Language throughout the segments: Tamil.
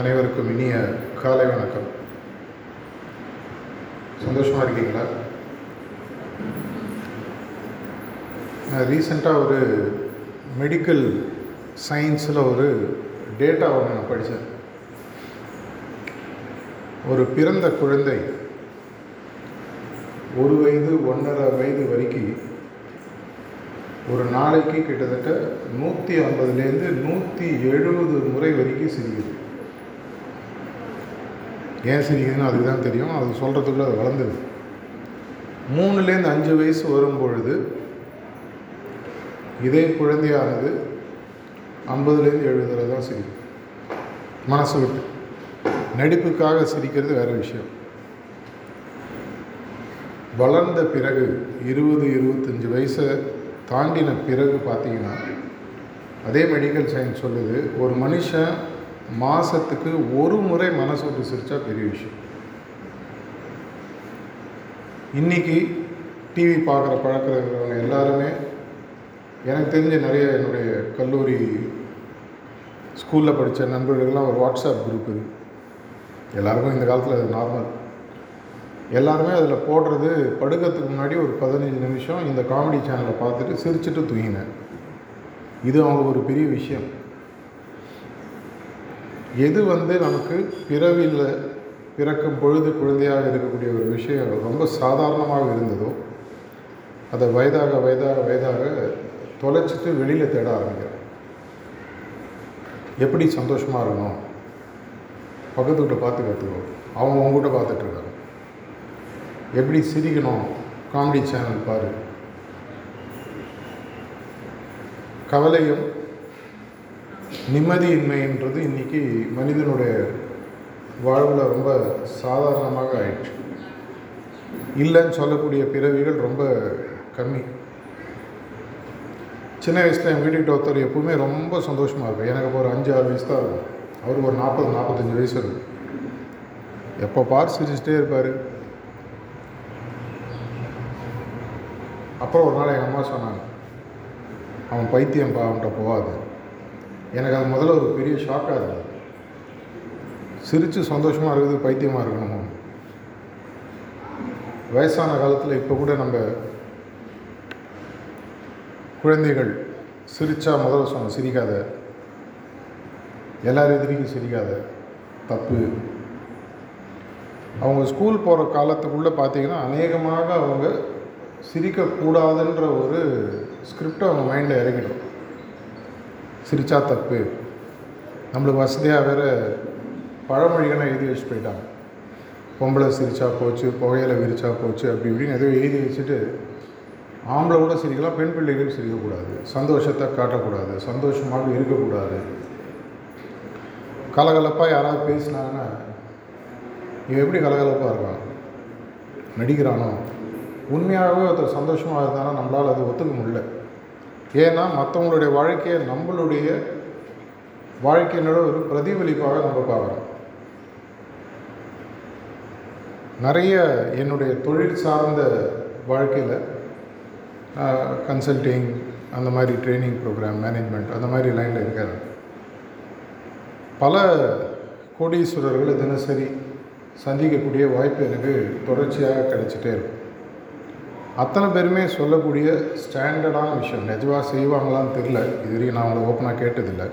அனைவருக்கும் இனிய காலை வணக்கம். சந்தோஷமாக இருக்கீங்களா? நான் ரீசெண்டாக ஒரு மெடிக்கல் சயின்ஸில் ஒரு டேட்டா ஒன்று நான் படித்தேன் ஒரு பிறந்த குழந்தை ஒரு வயது ஒன்றரை வயது வரைக்கும் ஒரு நாளைக்கு கிட்டத்தட்ட நூற்றி ஐம்பதுலேருந்து நூற்றி எழுபது முறை வரைக்கும் சிரிக்குது. ஏன் சிரிக்குதுன்னு அதுக்கு தான் தெரியும். அது சொல்கிறதுக்குள்ள அது மூணுலேருந்து அஞ்சு வயசு வரும் பொழுது இதே குழந்தையானது ஐம்பதுலேருந்து எழுபது தான் சிரிக்கும். மனசு விட்டு. நடிப்புக்காக சிரிக்கிறது வேறு விஷயம். வளர்ந்த பிறகு இருபது இருபத்தஞ்சி வயசை தாண்டின பிறகு பார்த்தீங்கன்னா அதே மெடிக்கல் சயின்ஸ் சொல்லுது ஒரு மனுஷன் மாதத்துக்கு ஒரு முறை மனசு விட்டு சிரித்தா பெரிய விஷயம். இன்றைக்கி டிவி பார்க்குற பழக்கம் இருக்கிறவங்க எல்லாருமே எனக்கு தெரிஞ்ச நிறைய என்னுடைய கல்லூரி ஸ்கூலில் படித்த நண்பர்களுக்கெல்லாம் ஒரு வாட்ஸ்அப் குரூப் இருக்குது எல்லாருக்கும் இந்த காலத்தில் அது நார்மல் எல்லாருமே அதில் போடுறது படுக்கிறதுக்கு முன்னாடி ஒரு பதினஞ்சு நிமிஷம் இந்த காமெடி சேனலை பார்த்துட்டு சிரிச்சுட்டு தூங்கினேன். இது அவங்களுக்கு ஒரு பெரிய விஷயம். எது வந்து நமக்கு பிறவியில் பிறக்கும் பொழுது குழந்தையாக இருக்கக்கூடிய ஒரு விஷயம் ரொம்ப சாதாரணமாக இருந்ததோ அதை வயதாக வயதாக வயதாக தொலைச்சிட்டு வெளியில் தேட ஆரம்பிக்கிறேன் எப்படி சந்தோஷமாக இருக்கணும்? பக்கத்து வீட்டை பார்த்து கற்றுக்கோ அவங்க உங்ககிட்ட பார்த்துட்ருக்காங்க எப்படி சிரிக்கணும்? காமெடி சேனல் பாரு. கவலையும் நிம்மதியின்மைன்றது இன்றைக்கி மனிதனுடைய வாழ்வில் ரொம்ப சாதாரணமாக ஆயிடுச்சு. இல்லைன்னு சொல்லக்கூடிய பிறவிகள் ரொம்ப கம்மி. சின்ன வயசில் என் வீட்டுக்கிட்ட ஒருத்தர் எப்பவுமே ரொம்ப சந்தோஷமாக இருக்கும் எனக்கு இப்போ ஒரு அஞ்சு ஆறு வயசு தான் இருக்கும். அவருக்கு ஒரு நாற்பது நாற்பத்தஞ்சு வயசு இருக்கும். எப்போ பார் சிரிச்சிட்டே இருப்பார். அப்புறம் ஒரு நாள் எங்கள் அம்மா சொன்னாங்க அவன் பைத்தியம் பா அவன்கிட்ட போகாது. எனக்கு அது முதல்ல ஒரு பெரிய ஷாக்காக இருந்தது. சிரித்து சந்தோஷமாக இருக்குது பைத்தியமாக இருக்கணுமோ? வயசான காலத்தில் இப்போ கூட நம்ம குழந்தைகள் சிரித்தா முதல்ல சொன்ன சிரிக்காத. எல்லார் எதிரிக்கும் சிரிக்காத. தப்பு. அவங்க ஸ்கூல் போகிற காலத்துக்குள்ளே பார்த்தீங்கன்னா அநேகமாக அவங்க சிரிக்கக்கூடாதுன்ற ஒரு ஸ்கிரிப்டை அவங்க மைண்டில் இறக்கிடும். சிரித்தா தப்பு. நம்மளுக்கு வசதியாக வேறு பழமொழிகள்லாம் எழுதி வச்சு போயிட்டாங்க. பொம்பளை சிரிச்சா போச்சு புகையில விரிச்சா போச்சு அப்படி இப்படின்னு எதுவும் எழுதி வச்சுட்டு ஆம்பளை கூட சிரிக்கலாம் பெண் பிள்ளைகளும் சிரிக்கக்கூடாது. சந்தோஷத்தை காட்டக்கூடாது. சந்தோஷமாக இருக்கக்கூடாது. கலகலப்பாக யாராவது பேசினாங்கன்னா இவன் எப்படி கலகலப்பாக இருக்கான்? நடிக்கிறானோ? உண்மையாகவே ஒருத்தர் சந்தோஷமாக இருந்தானா? நம்மளால் அதை ஒத்துக்க முடியல. ஏன்னா மற்றவங்களுடைய வாழ்க்கையை நம்மளுடைய வாழ்க்கையினோட ஒரு பிரதிபலிப்பாக நம்ம பார்க்குறோம் நிறைய என்னுடைய தொழில் சார்ந்த வாழ்க்கையில் கன்சல்டிங் அந்த மாதிரி ட்ரைனிங் ப்ரோக்ராம் மேனேஜ்மெண்ட் அந்த மாதிரி லைனில் இருக்காரு. பல கோடீஸ்வரர்களை தினசரி சந்திக்கக்கூடிய வாய்ப்பு எனக்கு தொடர்ச்சியாக கிடைச்சிட்டே இருக்கும். அத்தனை பேருமே சொல்லக்கூடிய ஸ்டாண்டர்டான விஷயம். நிஜமாக செய்வாங்களான்னு தெரில இது வரைக்கும் நான் அவங்கள ஓப்பனாக கேட்டதில்லை.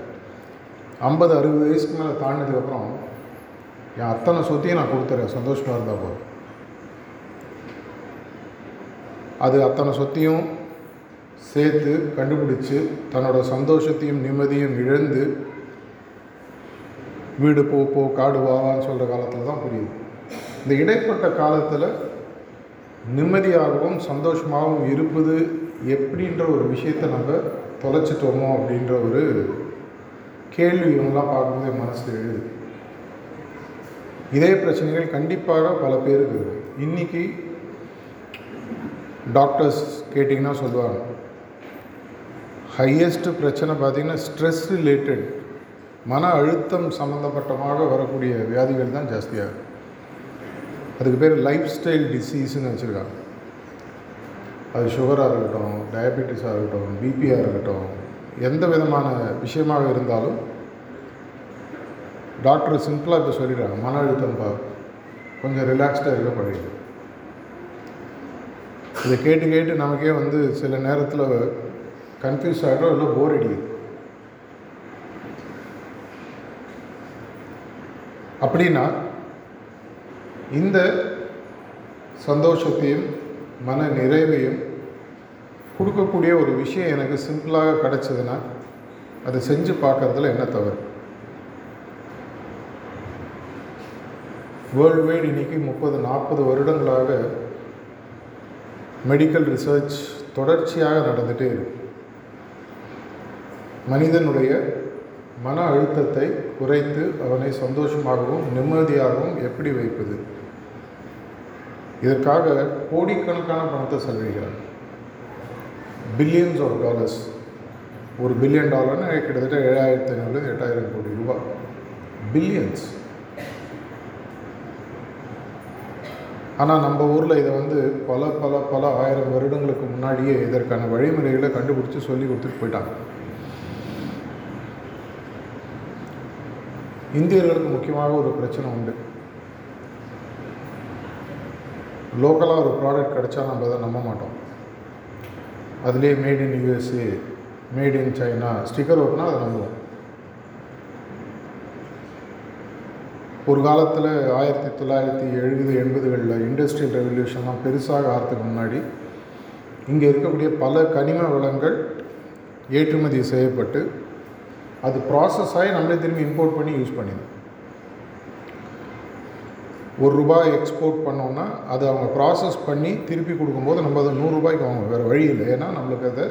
ஐம்பது அறுபது வயசுக்கு மேலே தாண்டினதுக்கப்புறம் என் அத்தனை சொத்தையும் நான் கொடுத்துறேன். சந்தோஷமாக இருந்தால் போதும். அது அத்தனை சொத்தையும் சேர்த்து கண்டுபிடிச்சு தன்னோட சந்தோஷத்தையும் நிம்மதியும் இழந்து வீடு போ போ காடு வாவான்னு சொல்கிற காலத்தில் தான் புரியுது. இந்த இடைப்பட்ட காலத்தில் நிம்மதியாகவும் சந்தோஷமாகவும் இருப்பது எப்படின்ற ஒரு விஷயத்தை நம்ம தொலைச்சிட்டோமோ அப்படின்ற ஒரு கேள்வி இவங்களாம் பார்க்கும்போது என் மனசில் எழுது. இதே பிரச்சனைகள் கண்டிப்பாக பல பேருக்கு இன்றைக்கி டாக்டர்ஸ் கேட்டிங்கன்னா சொல்லுவாங்க ஹையஸ்ட் பிரச்சனை பார்த்திங்கன்னா ஸ்ட்ரெஸ் ரிலேட்டட் மன அழுத்தம் சம்மந்தப்பட்டமாக வரக்கூடிய வியாதிகள் தான் ஜாஸ்தியாக இருக்கும். அதுக்கு பேர் லைஃப் ஸ்டைல் டிசீஸ்னு வச்சுருக்காங்க. அது சுகராக இருக்கட்டும் டயபெட்டிஸாக இருக்கட்டும் பிபியாக இருக்கட்டும் எந்த விதமான விஷயமாக இருந்தாலும் டாக்டர் சிம்பிளாக இப்போ சொல்லிடுறாங்க. மன அழுத்தம் பா கொஞ்சம் ரிலாக்ஸ்டாக இருக்க பழகிடு இதை கேட்டு கேட்டு நமக்கே வந்து சில நேரத்தில் கன்ஃபியூஸ் ஆகிடும் இல்லை போர் அடிக்குது. அப்படின்னா இந்த சந்தோஷத்தையும் மன நிறைவையும் கொடுக்கக்கூடிய ஒரு விஷயம் எனக்கு சிம்பிளாக கிடச்சதுன்னா அதை செஞ்சு பார்க்கறதுல என்ன தவறு? வேர்ல்டு வைடு இன்றைக்கி முப்பது நாற்பது வருடங்களாக மெடிக்கல் ரிசர்ச் தொடர்ச்சியாக நடந்துகிட்டே இருக்கு. மனிதனுடைய மன அழுத்தத்தை குறைத்து அவனை சந்தோஷமாகவும் நிம்மதியாகவும் எப்படி வைப்பது? இதற்காக கோடிக்கணக்கான பணத்தை செலவிடுகிறார். பில்லியன்ஸ் ஆஃப் டாலர்ஸ் ஒரு பில்லியன் டாலர்னு கிட்டத்தட்ட ஏழாயிரத்தி ஐநூறு எட்டாயிரம் கோடி ரூபாய். பில்லியன்ஸ் ஆனால் நம்ம ஊரில் இதை வந்து பல பல பல ஆயிரம் வருடங்களுக்கு முன்னாடியே இதற்கான வழிமுறைகளை கண்டுபிடிச்சி சொல்லி கொடுத்துட்டு போயிட்டாங்க. இந்தியர்களுக்கு முக்கியமாக ஒரு பிரச்சனை உண்டு. லோக்கலாக ஒரு ப்ராடக்ட் கிடச்சா நம்ம அதை நம்ப மாட்டோம். அதுலேயே made in USA made in China sticker ஓட்டினா அதை நம்புவோம். ஒரு காலத்தில் ஆயிரத்தி தொள்ளாயிரத்தி எழுபது எண்பதுகளில் இண்டஸ்ட்ரியல் ரெவல்யூஷன்லாம் பெருசாக ஆகிறதுக்கு முன்னாடி இங்கே இருக்கக்கூடிய பல கனிம வளங்கள் ஏற்றுமதி செய்யப்பட்டு அது ப்ராசஸ் ஆகி நம்மளே திரும்பி இம்போர்ட் பண்ணி யூஸ் பண்ணிடுது ஒரு ரூபாய் எக்ஸ்போர்ட் பண்ணோன்னா அதை அவங்க ப்ராசஸ் பண்ணி திருப்பி கொடுக்கும்போது நம்ம அதை நூறுரூபாய்க்கு வாங்குவோம். வேறு வழி இல்லை. ஏன்னா நம்மளுக்கு அதை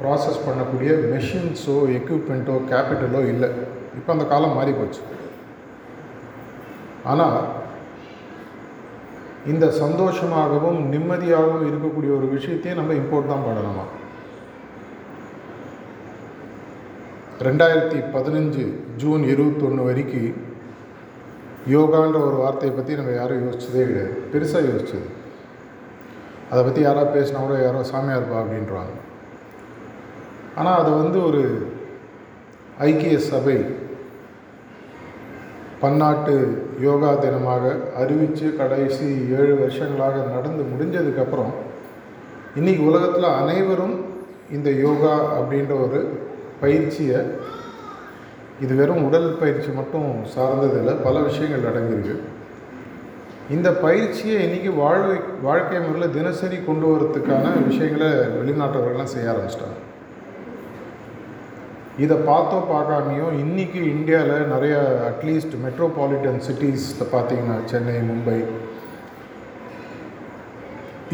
ப்ராசஸ் பண்ணக்கூடிய மெஷின்ஸோ எக்யூப்மெண்ட்டோ கேபிட்டலோ இல்லை. இப்போ அந்த காலம் மாறி போச்சு ஆனால் இந்த சந்தோஷமாகவும் நிம்மதியாகவும் இருக்கக்கூடிய ஒரு விஷயத்தையும் நம்ம இம்போர்ட் தான் பண்ணணுமா? ரெண்டாயிரத்தி பதினஞ்சு ஜூன் இருபத்தொன்று வரைக்கும் யோகான்ற ஒரு வார்த்தையை பற்றி நம்ம யாரும் யோசிச்சதே கிடையாது. பெருசாக யோசிச்சது. அதை பற்றி யாராவது பேசினா கூட யாரோ சாமியார் இருப்பா அப்படின்றாங்க. ஆனால் அது வந்து ஒரு ஐக்கிய சபை. பன்னாட்டு யோகா தினமாக அறிவித்து கடைசி ஏழு வருஷங்களாக நடந்து முடிஞ்சதுக்கப்புறம் இன்றைக்கி உலகத்தில் அனைவரும் இந்த யோகா அப்படின்ற ஒரு பயிற்சியை இது வெறும் உடல் பயிற்சி மட்டும் சார்ந்ததில்லை பல விஷயங்கள் அடங்கியிருக்கு. இந்த பயிற்சியை இன்றைக்கி வாழ்வை வாழ்க்கை முறையில் தினசரி கொண்டு வரத்துக்கான விஷயங்களை வெளிநாட்டவர்கள்லாம் செய்ய ஆரம்பிச்சிட்டாங்க. இதை பார்த்தோ பார்க்காமையோ இன்றைக்கி இந்தியாவில் நிறைய அட்லீஸ்ட் மெட்ரோபாலிட்டன் சிட்டிஸில் பார்த்தீங்கன்னா சென்னை மும்பை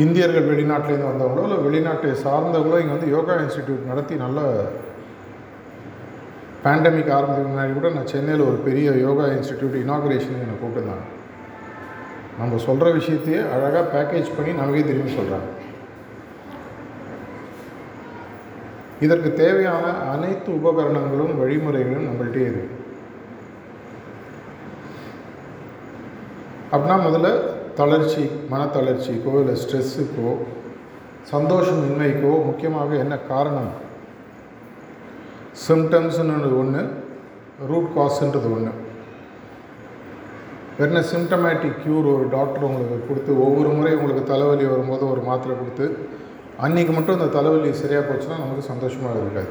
இந்தியர்கள் வெளிநாட்டிலேருந்து வந்தவங்களோ இல்லை வெளிநாட்டை சார்ந்தவங்களோ இங்கே வந்து யோகா இன்ஸ்டிடியூட் நடத்தி நல்ல பேண்டமிக் ஆரம்பிச்சதுக்கு முன்னாடி கூட நான் சென்னையில் ஒரு பெரிய யோகா இன்ஸ்டிடியூட் இனாகுரேஷன் என்னை கூப்பிட்டுருந்தாங்க. நம்ம சொல்கிற விஷயத்தையே அழகாக பேக்கேஜ் பண்ணி நமக்கே திரும்பி சொல்கிறாங்க இதற்கு தேவையான அனைத்து உபகரணங்களும் வழிமுறைகளும் நம்மள்கிட்டே இருக்கு. அப்படின்னா முதல்ல தளர்ச்சி மனத்தளர்ச்சிக்கோ இல்லை ஸ்ட்ரெஸ்ஸுக்கோ சந்தோஷம் இன்மைக்கோ முக்கியமாக என்ன காரணம்? சிம்டம்ஸ்ன்றது ஒன்று ரூட் காஸ்ன்றது ஒன்று என்ன சிம்டமேட்டிக் க்யூர் ஒரு டாக்டர் உங்களுக்கு கொடுத்து ஒவ்வொரு முறையும் உங்களுக்கு தலைவலி வரும்போது ஒரு மாத்திரை கொடுத்து அன்றைக்கி மட்டும் இந்த தலைவலி சரியாக போச்சுன்னா நமக்கு சந்தோஷமாக இருக்காது.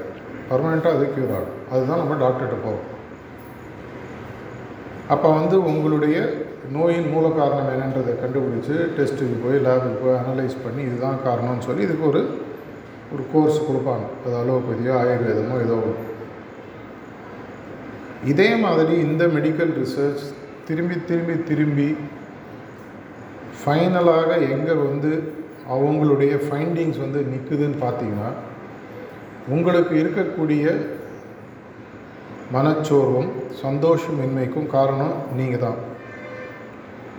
பர்மனெண்ட்டாக அது க்யூர் ஆகும். அதுதான் நம்ம டாக்டர்கிட்ட போகிறோம் அப்போ வந்து உங்களுடைய நோயின் மூல காரணம் என்னன்றதை கண்டுபிடிச்சி டெஸ்ட்டுக்கு போய் லேபுக்கு போய் அனலைஸ் பண்ணி இதுதான் காரணம்னு சொல்லி இதுக்கு ஒரு ஒரு கோர்ஸ் கொடுப்பாங்க. அது அலோபதியோ ஆயுர்வேதமோ ஏதோ ஒன்று இதே மாதிரி இந்த மெடிக்கல் ரிசர்ச் திரும்பி திரும்பி திரும்பி ஃபைனலாக எங்கே வந்து அவங்களுடைய ஃபைண்டிங்ஸ் வந்து நிற்குதுன்னு பார்த்தீங்கன்னா உங்களுக்கு இருக்கக்கூடிய மனச்சோர்வும் சந்தோஷமின்மைக்கும் காரணம் நீங்கள் தான்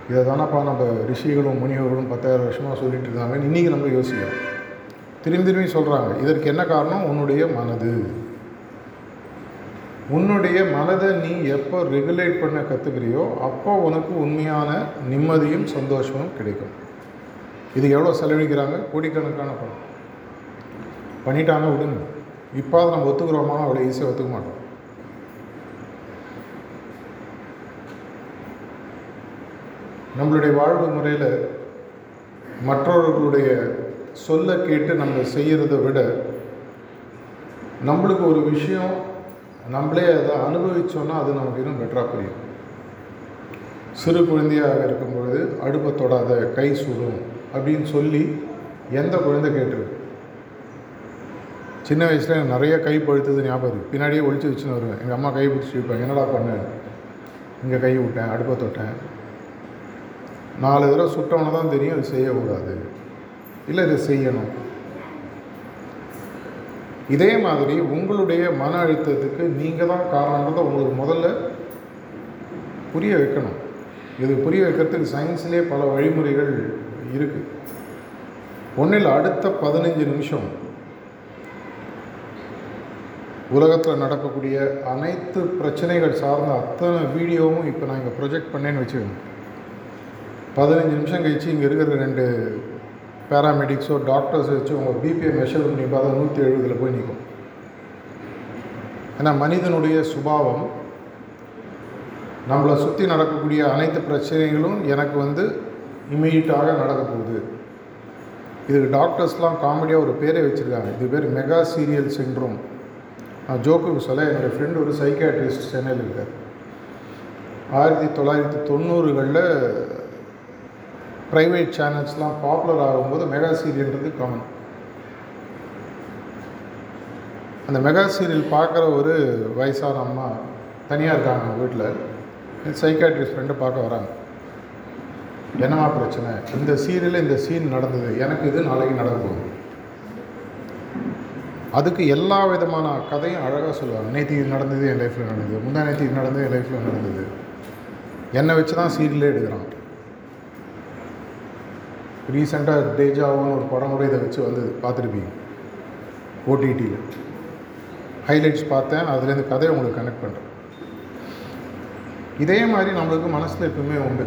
இதை தானப்பா நம்ம ரிஷிகளும் முனிவர்களும் பத்தாயிரம் வருஷமாக சொல்லிட்டு இருந்தாங்க இன்றைக்கி நம்ம யோசிக்கிறோம். திரும்பி திரும்பி சொல்கிறாங்க இதற்கு என்ன காரணம்? உன்னுடைய மனது. உன்னுடைய மனதை நீ எப்போ ரெகுலேட் பண்ண கற்றுக்கிறியோ அப்போ உனக்கு உண்மையான நிம்மதியும் சந்தோஷமும் கிடைக்கும். இது எவ்வளோ செலவழிக்கிறாங்க? கோடிக்கணக்கான பணம். பண்ணிட்டாங்க விடுங்க. இப்போ அதை நம்ம ஒத்துக்கிறோமானா அவ்வளோ ஈஸியாக ஒத்துக்க மாட்டோம். நம்மளுடைய வாழ்வு முறையில் மற்றவர்களுடைய சொல்ல கேட்டு நம்ம செய்கிறத விட நம்மளுக்கு ஒரு விஷயம் நம்மளே அதை அனுபவித்தோன்னா அது நமக்கு இன்னும் பெட்டராக புரியும். சிறு குழந்தையாக இருக்கும் பொழுது அடுப்பை தொடாத கை சுடும் அப்படின்னு சொல்லி எந்த குழந்தை கேட்டிருக்கு சின்ன வயசில் எனக்கு நிறைய கை பழுத்தது ஞாபகம் பின்னாடியே ஒழிச்சு வச்சுன்னு வருவேன். எங்கள் அம்மா கை பிடிச்சி வைப்பாங்க. என்னடா பண்ணேன் இங்கே கை விட்டேன் அடுப்பை தொட்டேன் நாலு தடவை சுட்டவனை தான் தெரியும் அது செய்யக்கூடாது. இல்லை இதை செய்யணும். இதே மாதிரி உங்களுடைய மன அழுத்தத்துக்கு நீங்கள் தான் காரணன்றதை உங்களுக்கு முதல்ல புரிய வைக்கணும். இது புரிய வைக்கிறதுக்கு சயின்ஸ்லேயே பல வழிமுறைகள் இருக்குது ஒன்றில் அடுத்த பதினஞ்சு நிமிஷம் உலகத்தில் நடக்கக்கூடிய அனைத்து பிரச்சனைகள் சார்ந்த அத்தனை வீடியோவும் இப்போ நான் இங்கே ப்ரொஜெக்ட் பண்ணேன்னு வச்சுக்கோங்க. பதினஞ்சு நிமிஷம் கழிச்சு இங்கே இருக்கிற ரெண்டு பேராமெடிக்ஸோ டாக்டர்ஸ் வச்சு உங்கள் பிபிஐ மெஷர் பண்ணி பார்த்தா நூற்றி எழுபதில் போய் நிற்கும் ஏன்னா மனிதனுடைய சுபாவம் நம்மளை சுற்றி நடக்கக்கூடிய அனைத்து பிரச்சனைகளும் எனக்கு வந்து இமீடியட்டாக நடக்க போகுது. இதுக்கு டாக்டர்ஸ்லாம் காமெடியாக ஒரு பேரே வச்சுருக்காங்க. இது பேர் மெகா சீரியல் சின்ட்ரோம் நான் ஜோக்குக்கு சொல்ல என்னுடைய ஃப்ரெண்டு ஒரு சைக்காட்ரிஸ்ட் சென்னையில் இருக்கார். ஆயிரத்தி தொள்ளாயிரத்தி தொண்ணூறுகளில் ப்ரைவேட் சேனல்ஸ்லாம் பாப்புலர் ஆகும்போது மெகா சீரியல்ன்றது காமன் அந்த மெகா சீரியல் பார்க்குற ஒரு வயசான அம்மா தனியாக இருக்காங்க வீட்டில் சைக்காட்ரிஸ்ட் ஃப்ரெண்டை பார்க்க வராங்க. என்னமா பிரச்சனை? இந்த சீரியலில் இந்த சீன் நடந்தது. எனக்கு இது நாளைக்கு நடக்கும் அதுக்கு எல்லா விதமான கதையும் அழகாக சொல்லுவாங்க. நேற்று இது நடந்தது என் லைஃப்பில் நடந்தது. முந்தா நேற்று இது நடந்தது என் லைஃப்பில் நடந்தது. என்னை வச்சு தான் சீரியலே எடுக்கிறான். ரீசெண்டாக டேஜாவும் ஒரு படம் கூட இதை வச்சு வந்தது பார்த்துருப்பீங்க. ஓடிடியில் ஹைலைட்ஸ் பார்த்தேன் அதுலேருந்து கதையை உங்களுக்கு கனெக்ட் பண்ணுறேன் இதே மாதிரி நம்மளுக்கு மனசில் எப்பவுமே உண்டு.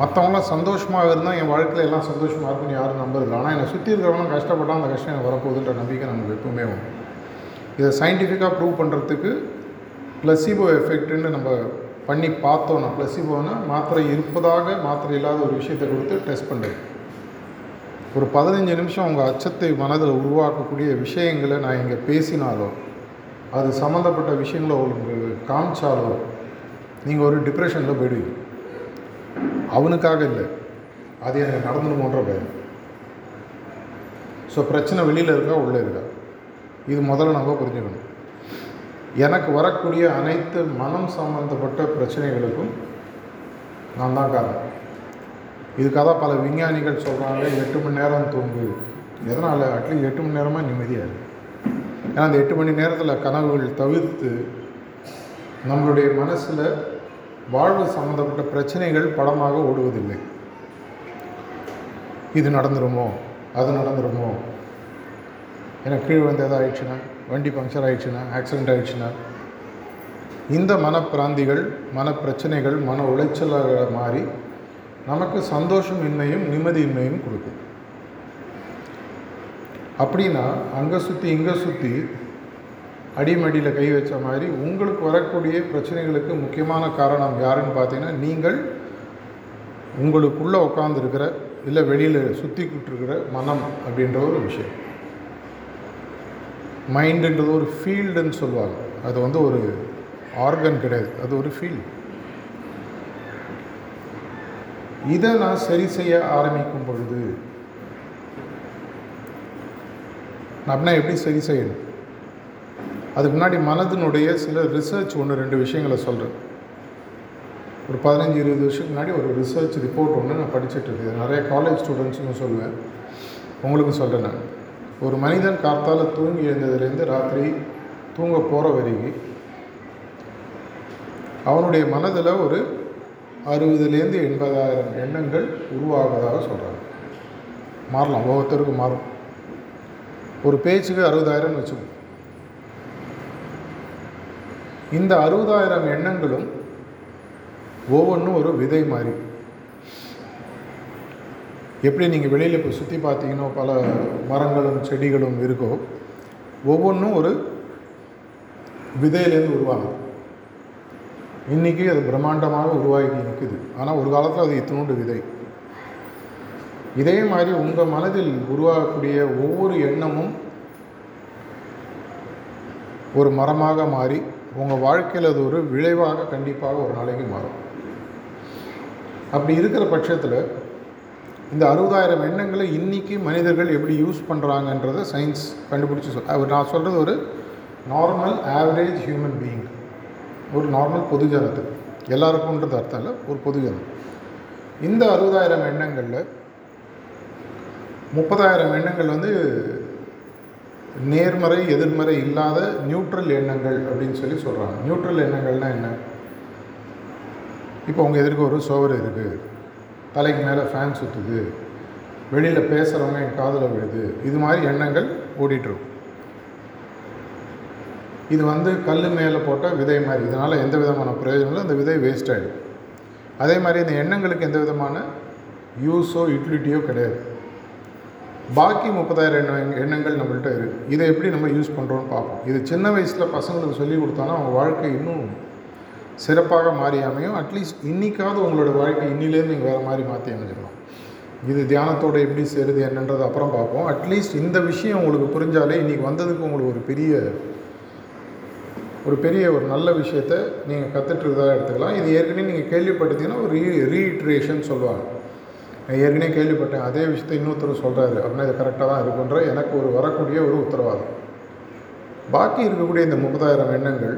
மற்றவங்களாம் சந்தோஷமாக இருந்தால் என் வாழ்க்கையில் எல்லாம் சந்தோஷமாக இருக்குன்னு யாரும் நம்புறதில்ல. ஆனால் என்னை சுற்றி இருக்கிறவங்க கஷ்டப்பட்டால் அந்த கஷ்டம் எனக்கு வரப்போகுதுன்ற நம்பிக்கை நமக்கு எப்பவுமே உண்டு. இதை சயின்டிஃபிக்காக ப்ரூவ் பண்ணுறதுக்கு ப்ளசிபோ எஃபெக்ட்டுன்னு நம்ம பண்ணி பார்த்தோன்னா ப்ளசிபோனா மாத்திரை இருப்பதாக மாத்திரை இல்லாத ஒரு விஷயத்தை கொடுத்து டெஸ்ட் பண்ணுறது ஒரு பதினஞ்சு நிமிஷம் உங்கள் அச்சத்தை மனதில் உருவாக்கக்கூடிய விஷயங்களை நான் இங்கே பேசினாலோ அது சம்மந்தப்பட்ட விஷயங்களை உங்களுக்கு காமிச்சாலோ நீங்கள் ஒரு டிப்ரெஷனில் போயிடுவீங்க. அவனுக்காக இல்லை. அது எனக்கு நடந்துடுமோன்ற பயம். ஸோ பிரச்சனை வெளியில் இருக்கா உள்ளே இருக்கா? இது முதல்ல நம்ம புரிஞ்சுக்கணும். எனக்கு வரக்கூடிய அனைத்து மனம் சம்பந்தப்பட்ட பிரச்சனைகளுக்கும் நான் தான் காரணம். இதுக்காக தான் பல விஞ்ஞானிகள் சொல்கிறாங்க எட்டு மணி நேரம் தூங்கு. எதனால்? அட்லீஸ்ட் எட்டு மணி நேரமாக நிம்மதியாக இருக்கு ஏன்னா அந்த எட்டு மணி நேரத்தில் கனவுகள் தவிர்த்து நம்மளுடைய மனசில் வாழ்வு சம்மந்தப்பட்ட பிரச்சனைகள் படமாக ஓடுவதில்லை. இது நடந்துருமோ? அது நடந்துருமோ? எனக்கு கீழ் வந்து எதாவது ஆயிடுச்சுன்னா வண்டி பங்க்சர் ஆயிடுச்சுன்னா ஆக்சிடெண்ட் ஆயிடுச்சுன்னா இந்த மனப்பிராந்திகள் மனப்பிரச்சனைகள் மன உளைச்சலாக மாறி நமக்கு சந்தோஷம் இன்மையும் நிம்மதியின்மையும் கொடுக்கும். அப்படின்னா அங்கே சுற்றி இங்கே சுற்றி அடிமடியில் கை வச்ச மாதிரி உங்களுக்கு வரக்கூடிய பிரச்சனைகளுக்கு முக்கியமான காரணம் யாருன்னு பார்த்தீங்கன்னா நீங்கள் உங்களுக்குள்ளே உட்காந்துருக்கிற இல்லை வெளியில் சுற்றிக்கிட்டு இருக்கிற மனம் அப்படின்ற ஒரு விஷயம். மைண்டுன்றது ஒரு ஃபீல்டுன்னு சொல்லுவாங்க. அது வந்து ஒரு ஆர்கன் கிடையாது. அது ஒரு ஃபீல்டு இதை நான் சரி செய்ய ஆரம்பிக்கும் பொழுது அப்படின்னா எப்படி சரி செய்யணும்? அதுக்கு முன்னாடி மனதினுடைய சில ரிசர்ச் ஒன்று ரெண்டு விஷயங்களை சொல்கிறேன் ஒரு பதினஞ்சு இருபது வருஷத்துக்கு முன்னாடி ஒரு ரிசர்ச் ரிப்போர்ட் ஒன்று நான் படிச்சுட்டு இருக்கேன். நிறைய காலேஜ் ஸ்டூடெண்ட்ஸுக்கும் சொல்லுவேன். உங்களுக்கும் சொல்கிறேன் நான். ஒரு மனிதன் காத்தால் தூங்கி எழுந்ததுலேருந்து ராத்திரி தூங்க போகிற வரைக்கும் அவனுடைய மனதில் ஒரு அறுபதுலேருந்து எண்பதாயிரம் எண்ணங்கள் உருவாகுவதாக சொல்கிறாங்க மாறலாம் ஒவ்வொருத்தருக்கும் மாறும். ஒரு பேச்சுக்கு அறுபதாயிரம் வச்சுக்கோங்க இந்த அறுபதாயிரம் எண்ணங்களும் ஒவ்வொன்றும் ஒரு விதை மாதிரி. எப்படி நீங்கள் வெளியில் இப்போ சுற்றி பார்த்தீங்கன்னா பல மரங்களும் செடிகளும் இருக்கோ ஒவ்வொன்றும் ஒரு விதையிலேருந்து உருவாகும். இன்றைக்கி அது பிரம்மாண்டமாக உருவாகி நிற்குது. ஆனால் ஒரு காலத்தில் அது இத்தினோண்டு விதை. இதே மாதிரி உங்கள் மனதில் உருவாகக்கூடிய ஒவ்வொரு எண்ணமும் ஒரு மரமாக மாறி உங்கள் வாழ்க்கையில் அது ஒரு விளைவாக கண்டிப்பாக ஒரு நாளைக்கு மாறும். அப்படி இருக்கிற பட்சத்தில் இந்த அறுபதாயிரம் எண்ணங்களை இன்றைக்கி மனிதர்கள் எப்படி யூஸ் பண்ணுறாங்கன்றதை சயின்ஸ் கண்டுபிடிச்சி சொல் அவர் நான் சொல்கிறது ஒரு நார்மல் ஆவரேஜ் ஹியூமன் பீயிங் ஒரு நார்மல் பொதுஜனத்து எல்லாருக்கும்ன்றது அர்த்தம் இல்லை ஒரு பொதுஜனம் இந்த அறுபதாயிரம் எண்ணங்களில் முப்பதாயிரம் எண்ணங்கள் வந்து நேர்மறை எதிர்மறை இல்லாத நியூட்ரல் எண்ணங்கள் அப்படின்னு சொல்லி சொல்கிறாங்க நியூட்ரல் எண்ணங்கள்னால் என்ன? இப்போ உங்கள் எதிர்க்க ஒரு சோவர் இருக்குது தலைக்கு மேலே ஃபேன் சுற்றுது வெளியில் பேசுகிறவங்க என் காதில் விழுது. இது மாதிரி எண்ணங்கள் ஓடிட்டுருக்கும் இது வந்து கல் மேலே போட்டால் விதை மாதிரி. இதனால் எந்த விதமான பிரயோஜனம் இல்லை. அந்த விதை வேஸ்ட் ஆகிடும் அதே மாதிரி இந்த எண்ணங்களுக்கு எந்த விதமான யூஸோ யூட்டிலிட்டியோ கிடையாது. பாக்கி முப்பதாயிரம் எண்ண எண்ணங்கள் நம்மள்கிட்ட இருக்குது இதை எப்படி நம்ம யூஸ் பண்ணுறோன்னு பார்ப்போம். இது சின்ன வயசில் பசங்களுக்கு சொல்லி கொடுத்தாலும் அவங்க வாழ்க்கை இன்னும் சிறப்பாக மாறி அமையும். அட்லீஸ்ட் இன்றைக்காவது உங்களோட வாழ்க்கை இன்னிலேருந்து நீங்கள் வேறு மாதிரி மாற்றி அமைஞ்சிடலாம். இது தியானத்தோடு எப்படி சேருது என்னன்றது அப்புறம் பார்ப்போம். அட்லீஸ்ட் இந்த விஷயம் உங்களுக்கு புரிஞ்சாலே இன்றைக்கி வந்ததுக்கு உங்களுக்கு ஒரு பெரிய ஒரு பெரிய ஒரு நல்ல விஷயத்த நீங்கள் கற்றுட்டுருக்கதாக எடுத்துக்கலாம். இது ஏற்கனவே நீங்கள் கேள்விப்பட்டீங்கன்னா ஒரு ரீ ரீஇட்ரேஷன் சொல்லுவாங்க. நான் ஏற்கனவே கேள்விப்பட்டேன். அதே விஷயத்தை இன்னொருத்தர் சொல்கிறாரு அப்படின்னா இது கரெக்டாக தான் இருக்குன்ற எனக்கு ஒரு வரக்கூடிய ஒரு உத்தரவாதம். பாக்கி இருக்கக்கூடிய இந்த முப்பதாயிரம் எண்ணங்கள்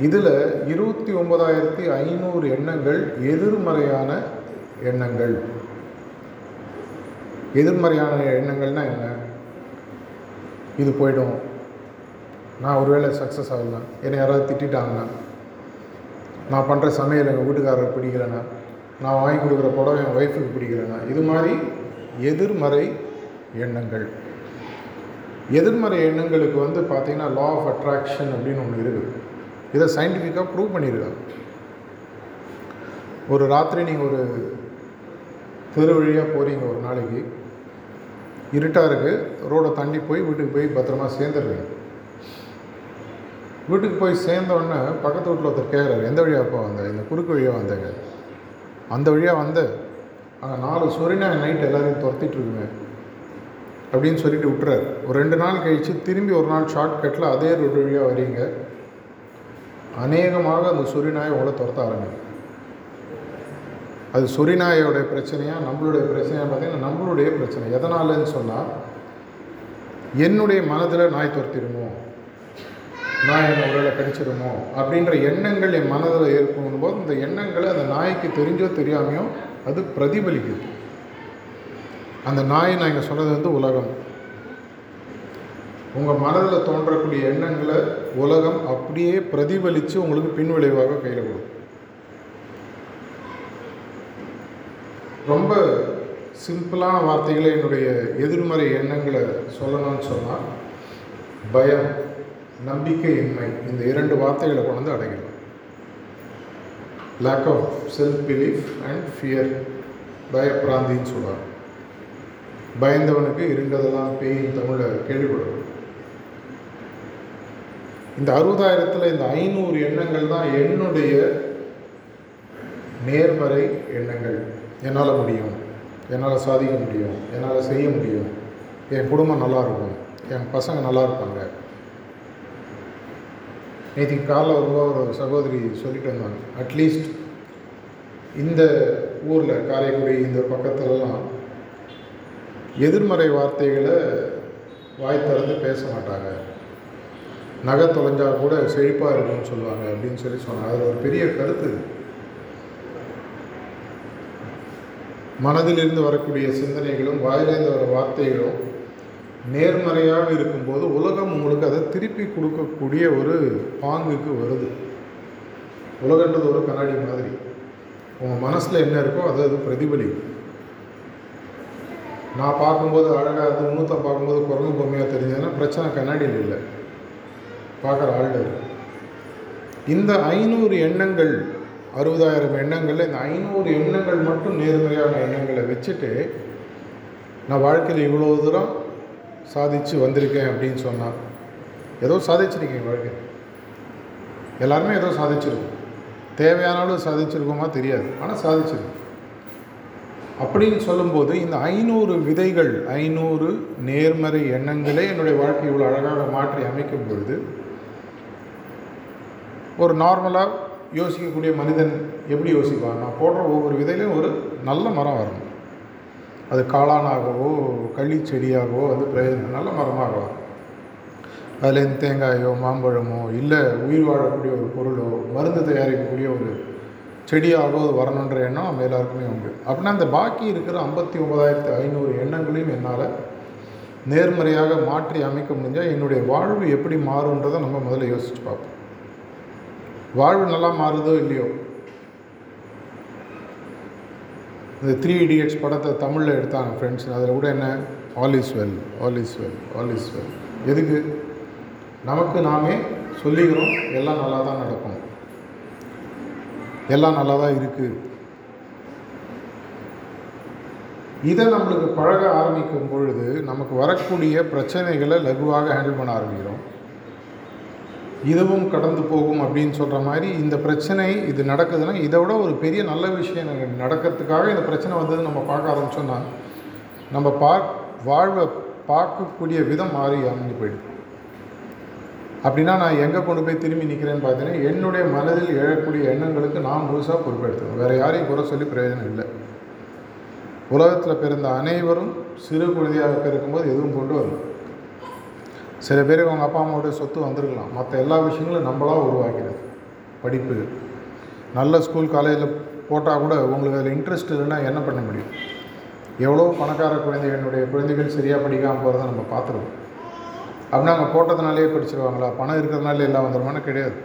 இதில் இருபத்தி ஒன்பதாயிரத்தி ஐநூறு எண்ணங்கள் எதிர்மறையான எண்ணங்கள். எதிர்மறையான எண்ணங்கள்னால் என்ன? இது போயிடும். நான் ஒருவேளை சக்ஸஸ் ஆகலாம் என்னை யாராவது திட்டாங்கன்னா நான் பண்ணுற சமையல் எங்கள் வீட்டுக்காரர் பிடிக்கலைன்னா நான் வாங்கி கொடுக்குற புடவை என் ஒய்ஃபுக்கு பிடிக்கலைன்னா இது மாதிரி எதிர்மறை எண்ணங்கள். எதிர்மறை எண்ணங்களுக்கு வந்து பார்த்திங்கன்னா லா ஆஃப் அட்ராக்ஷன் அப்படின்னு ஒன்று இருக்குது இதை சயின்டிஃபிக்காக ப்ரூவ் பண்ணியிருக்காங்க ஒரு ராத்திரி நீங்கள் ஒரு தெரு வழியாக போகிறீங்க ஒரு நாளைக்கு. இருட்டாக இருக்குது ரோடை தாண்டி போய் வீட்டுக்கு போய் பத்திரமா சேர்ந்துடுறீங்க. வீட்டுக்கு போய் சேர்ந்தோடனே பக்கத்து வீட்டில் ஒருத்தர் கேட்குறாரு எந்த வழியாக அப்போ வந்த? இந்த குறுக்கு வழியாக வந்தேங்க அந்த வழியாக வந்த அங்கே நாலு சொரினா நைட் எல்லாரையும் துரத்திட்டுருக்குங்க அப்படின்னு சொல்லிட்டு விட்டுறாரு. ஒரு ரெண்டு நாள் கழித்து திரும்பி ஒரு நாள் ஷார்ட்கட்டில் அதே ரோடு வழியாக வரீங்க அநேகமாக அந்த சொரிநாயை உங்களை துரத்த ஆரம்பிக்கும் அது சொரிநாயோடைய பிரச்சனையாக நம்மளுடைய பிரச்சனையாக பார்த்தீங்கன்னா நம்மளுடைய பிரச்சனை. எதனாலன்னு சொன்னால் என்னுடைய மனதில் நாய் துரத்திடுமோ? நாய் என்ன ஒருவேளை கடிச்சிருமோ அப்படின்ற எண்ணங்கள் என் மனதில் ஏற்படும் போது இந்த எண்ணங்களை அந்த நாய்க்கு தெரிஞ்சோ தெரியாமையோ அது பிரதிபலிக்குது. அந்த நாய் நான் இங்கே சொன்னது வந்து உலகம். உங்கள் மனதில் தோன்றக்கூடிய எண்ணங்களை உலகம் அப்படியே பிரதிபலித்து உங்களுக்கு பின்விளைவாக கையில் கொடுக்கும். ரொம்ப சிம்பிளான வார்த்தைகளை என்னுடைய எதிர்மறை எண்ணங்களை சொல்லணும்னு சொன்னால் பயம். நம்பிக்கையின்மை. இந்த இரண்டு வார்த்தைகளை கொண்டு அடைகிறோம். Lack of self belief and fear பயப்பிராந்தின்னு சொல்லுவாங்க பயந்தவனுக்கு இருண்டதெல்லாம் பேயின் தமிழை கேள்விப்படுவோம் இந்த அறுபதாயிரத்தில் இந்த ஐநூறு எண்ணங்கள் தான் என்னுடைய நேர்மறை எண்ணங்கள். என்னால் முடியும். என்னால் சாதிக்க முடியும். என்னால் செய்ய முடியும். என் குடும்பம் நல்லா இருக்கும். என் பசங்க நல்லா இருப்பாங்க. நேற்றுக்கு காலைல வரும்போது ஒரு சகோதரி சொல்லிட்டு வந்தாங்க. அட்லீஸ்ட் இந்த ஊரில் காரைக்குடி இந்த பக்கத்துலலாம் எதிர்மறை வார்த்தைகளை வாய் திறந்து பேச மாட்டாங்க. நகை தொலைஞ்சால் கூட செழிப்பாக இருக்கும்னு சொல்லுவாங்க அப்படின்னு சொல்லி சொன்னாங்க. அதில் ஒரு பெரிய கருத்து மனதிலிருந்து வரக்கூடிய சிந்தனைகளும் வாயிலிருந்து வர வார்த்தைகளும் நேர்மறையாக இருக்கும்போது உலகம் உங்களுக்கு அதை திருப்பி கொடுக்கக்கூடிய ஒரு பாங்குக்கு வருது. உலகன்றது ஒரு கண்ணாடி மாதிரி. உங்கள் மனசில் என்ன இருக்கோ அது அது பிரதிபலிக்கும். நான் பார்க்கும்போது அழகாக இருந்து இன்னொருத்த பார்க்கும்போது குரங்கு பொம்மையாக தெரிஞ்சதுன்னா பிரச்சனை கண்ணாடியில் இல்லை. பார்க்குற ஆள்கள் இந்த ஐநூறு எண்ணங்கள் அறுபதாயிரம் எண்ணங்களில் இந்த ஐநூறு எண்ணங்கள் மட்டும் நேர்மறையான எண்ணங்களை வச்சுட்டு நான் வாழ்க்கையில் இவ்வளோ தூரம் சாதிச்சு வந்திருக்கேன் அப்படின்னு சொன்னால் ஏதோ சாதிச்சிருக்கேன் வாழ்க்கை. எல்லாருமே ஏதோ சாதிச்சிருக்கோம். தேவையான அளவு சாதிச்சிருக்கோமா தெரியாது ஆனால் சாதிச்சிருக்கோம். அப்படின்னு சொல்லும்போது இந்த ஐநூறு விதைகள் ஐநூறு நேர்மறை எண்ணங்களே என்னுடைய வாழ்க்கை இவ்வளோ அழகாக மாற்றி அமைக்கும் பொழுது ஒரு நார்மலாக யோசிக்கக்கூடிய மனிதன் எப்படி யோசிப்பான்? நான் போடுற ஒவ்வொரு விதையிலையும் ஒரு நல்ல மரம் வரணும். அது காளானாகவோ களி செடியாகவோ வந்து பிரயோஜனம் நல்ல மரமாக அதுலேருந்து தேங்காயோ மாம்பழமோ இல்லை உயிர் வாழக்கூடிய ஒரு பொருளோ மருந்து தயாரிக்கக்கூடிய ஒரு செடியாகவோ அது வரணுன்ற எண்ணம் நம்ம எல்லாருக்குமே உண்டு. அப்படின்னா அந்த பாக்கி இருக்கிற ஐம்பத்தி ஒன்பதாயிரத்து ஐநூறு எண்ணங்களையும் என்னால் நேர்மறையாக மாற்றி அமைக்க முடிஞ்சால் என்னுடைய வாழ்வு எப்படி மாறுன்றதை நம்ம முதல்ல யோசித்து பார்ப்போம். வாழ்வு நல்லா மாறுதோ இல்லையோ? இந்த த்ரீ இடியட்ஸ் படத்தை தமிழில் எடுத்தாங்க ஃப்ரெண்ட்ஸ் அதில் கூட என்ன? All is well all is well all is well எதுக்கு? நமக்கு நாமே சொல்லிக்கிறோம் எல்லாம் நல்லா தான் நடக்கும். எல்லாம் நல்லா தான் இருக்குது இதை நம்மளுக்கு பழக ஆரம்பிக்கும் பொழுது நமக்கு வரக்கூடிய பிரச்சனைகளை லகுவாக ஹேண்டில் பண்ண ஆரம்பிக்கிறோம். இதுவும் கடந்து போகும் அப்படின்னு சொல்கிற மாதிரி இந்த பிரச்சனை இது நடக்குதுன்னா இதை விட ஒரு பெரிய நல்ல விஷயம் நடக்கிறதுக்காக இந்த பிரச்சனை வந்தது நம்ம பார்க்க ஆரம்பிச்சோம்னா நம்ம பா வாழ்வை பார்க்கக்கூடிய விதம் மாறி அமைஞ்சு போயிடுது. அப்படின்னா நான் எங்கே கொண்டு போய் திரும்பி நிற்கிறேன்னு பார்த்தீங்கன்னா என்னுடைய மனதில் எழக்கூடிய எண்ணங்களுக்கு நான் முழுசாக பொறுப்பெடுத்துக்கணும். வேறு யாரையும் குறை சொல்லி பிரயோஜனம் இல்லை. உலகத்தில் பிறந்த அனைவரும் சிறு குழந்தையாக பிறக்கும்போது எதுவும் கொண்டு வரணும் சில பேருக்கு அவங்க அப்பா அம்மாவோட சொத்து வந்திருக்கலாம். மற்ற எல்லா விஷயங்களும் நம்மளாக உருவாக்கிறது படிப்பு. நல்ல ஸ்கூல் காலேஜில் போட்டால் கூட உங்களுக்கு அதில் இன்ட்ரெஸ்ட் இல்லைன்னா என்ன பண்ண முடியும்? எவ்வளோ பணக்கார குழந்தைகளுடைய குழந்தைகள் சரியாக படிக்காமல் போகிறத நம்ம பார்த்துருவோம். அப்படின்னா அவங்க போட்டதுனாலே படிச்சிருவாங்களா? பணம் இருக்கிறதுனால எல்லாம் வந்துருமானு கிடையாது.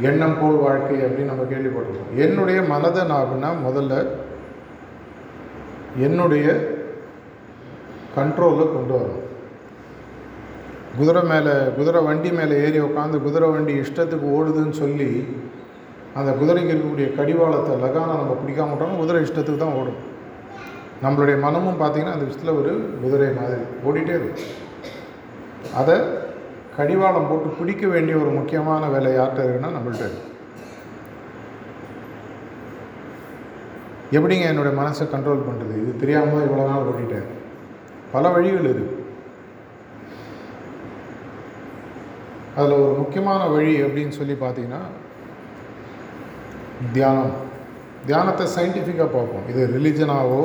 எண்ணம் போல் வாழ்க்கை அப்படின்னு நம்ம கேள்விப்பட்டிருக்கோம். என்னுடைய மனதை நான் அப்படின்னா முதல்ல என்னுடைய கண்ட்ரோலில் கொண்டு வரணும். குதிரை மேலே குதிரை வண்டி மேலே ஏறி உட்காந்து குதிரை வண்டி இஷ்டத்துக்கு ஓடுதுன்னு சொல்லி அந்த குதிரைக்கு இருக்கக்கூடிய கடிவாளத்தை லகானை நம்ம பிடிக்காம விட்டோம்னா குதிரை இஷ்டத்துக்கு தான் ஓடும். நம்மளுடைய மனமும் பார்த்திங்கன்னா அந்த விஷயத்தில் ஒரு குதிரை மாதிரி ஓடிட்டே இருக்கும் அதை கடிவாளம் போட்டு பிடிக்க வேண்டிய ஒரு முக்கியமான வேலை யார்கிட்ட இருக்குன்னா நம்மள்கிட்ட இருக்கு. எப்படிங்க என்னுடைய மனசை கண்ட்ரோல் பண்ணுறது இது தெரியாமல் தான் இவ்வளோ நாள் ஓடிட்டேன். பல வழிகள் இருக்குது அதில் ஒரு முக்கியமான வழி அப்படின்னு சொல்லி பார்த்தீங்கன்னா தியானம். தியானத்தை சயின்டிஃபிக்காக பார்ப்போம். இது ரிலிஜனாவோ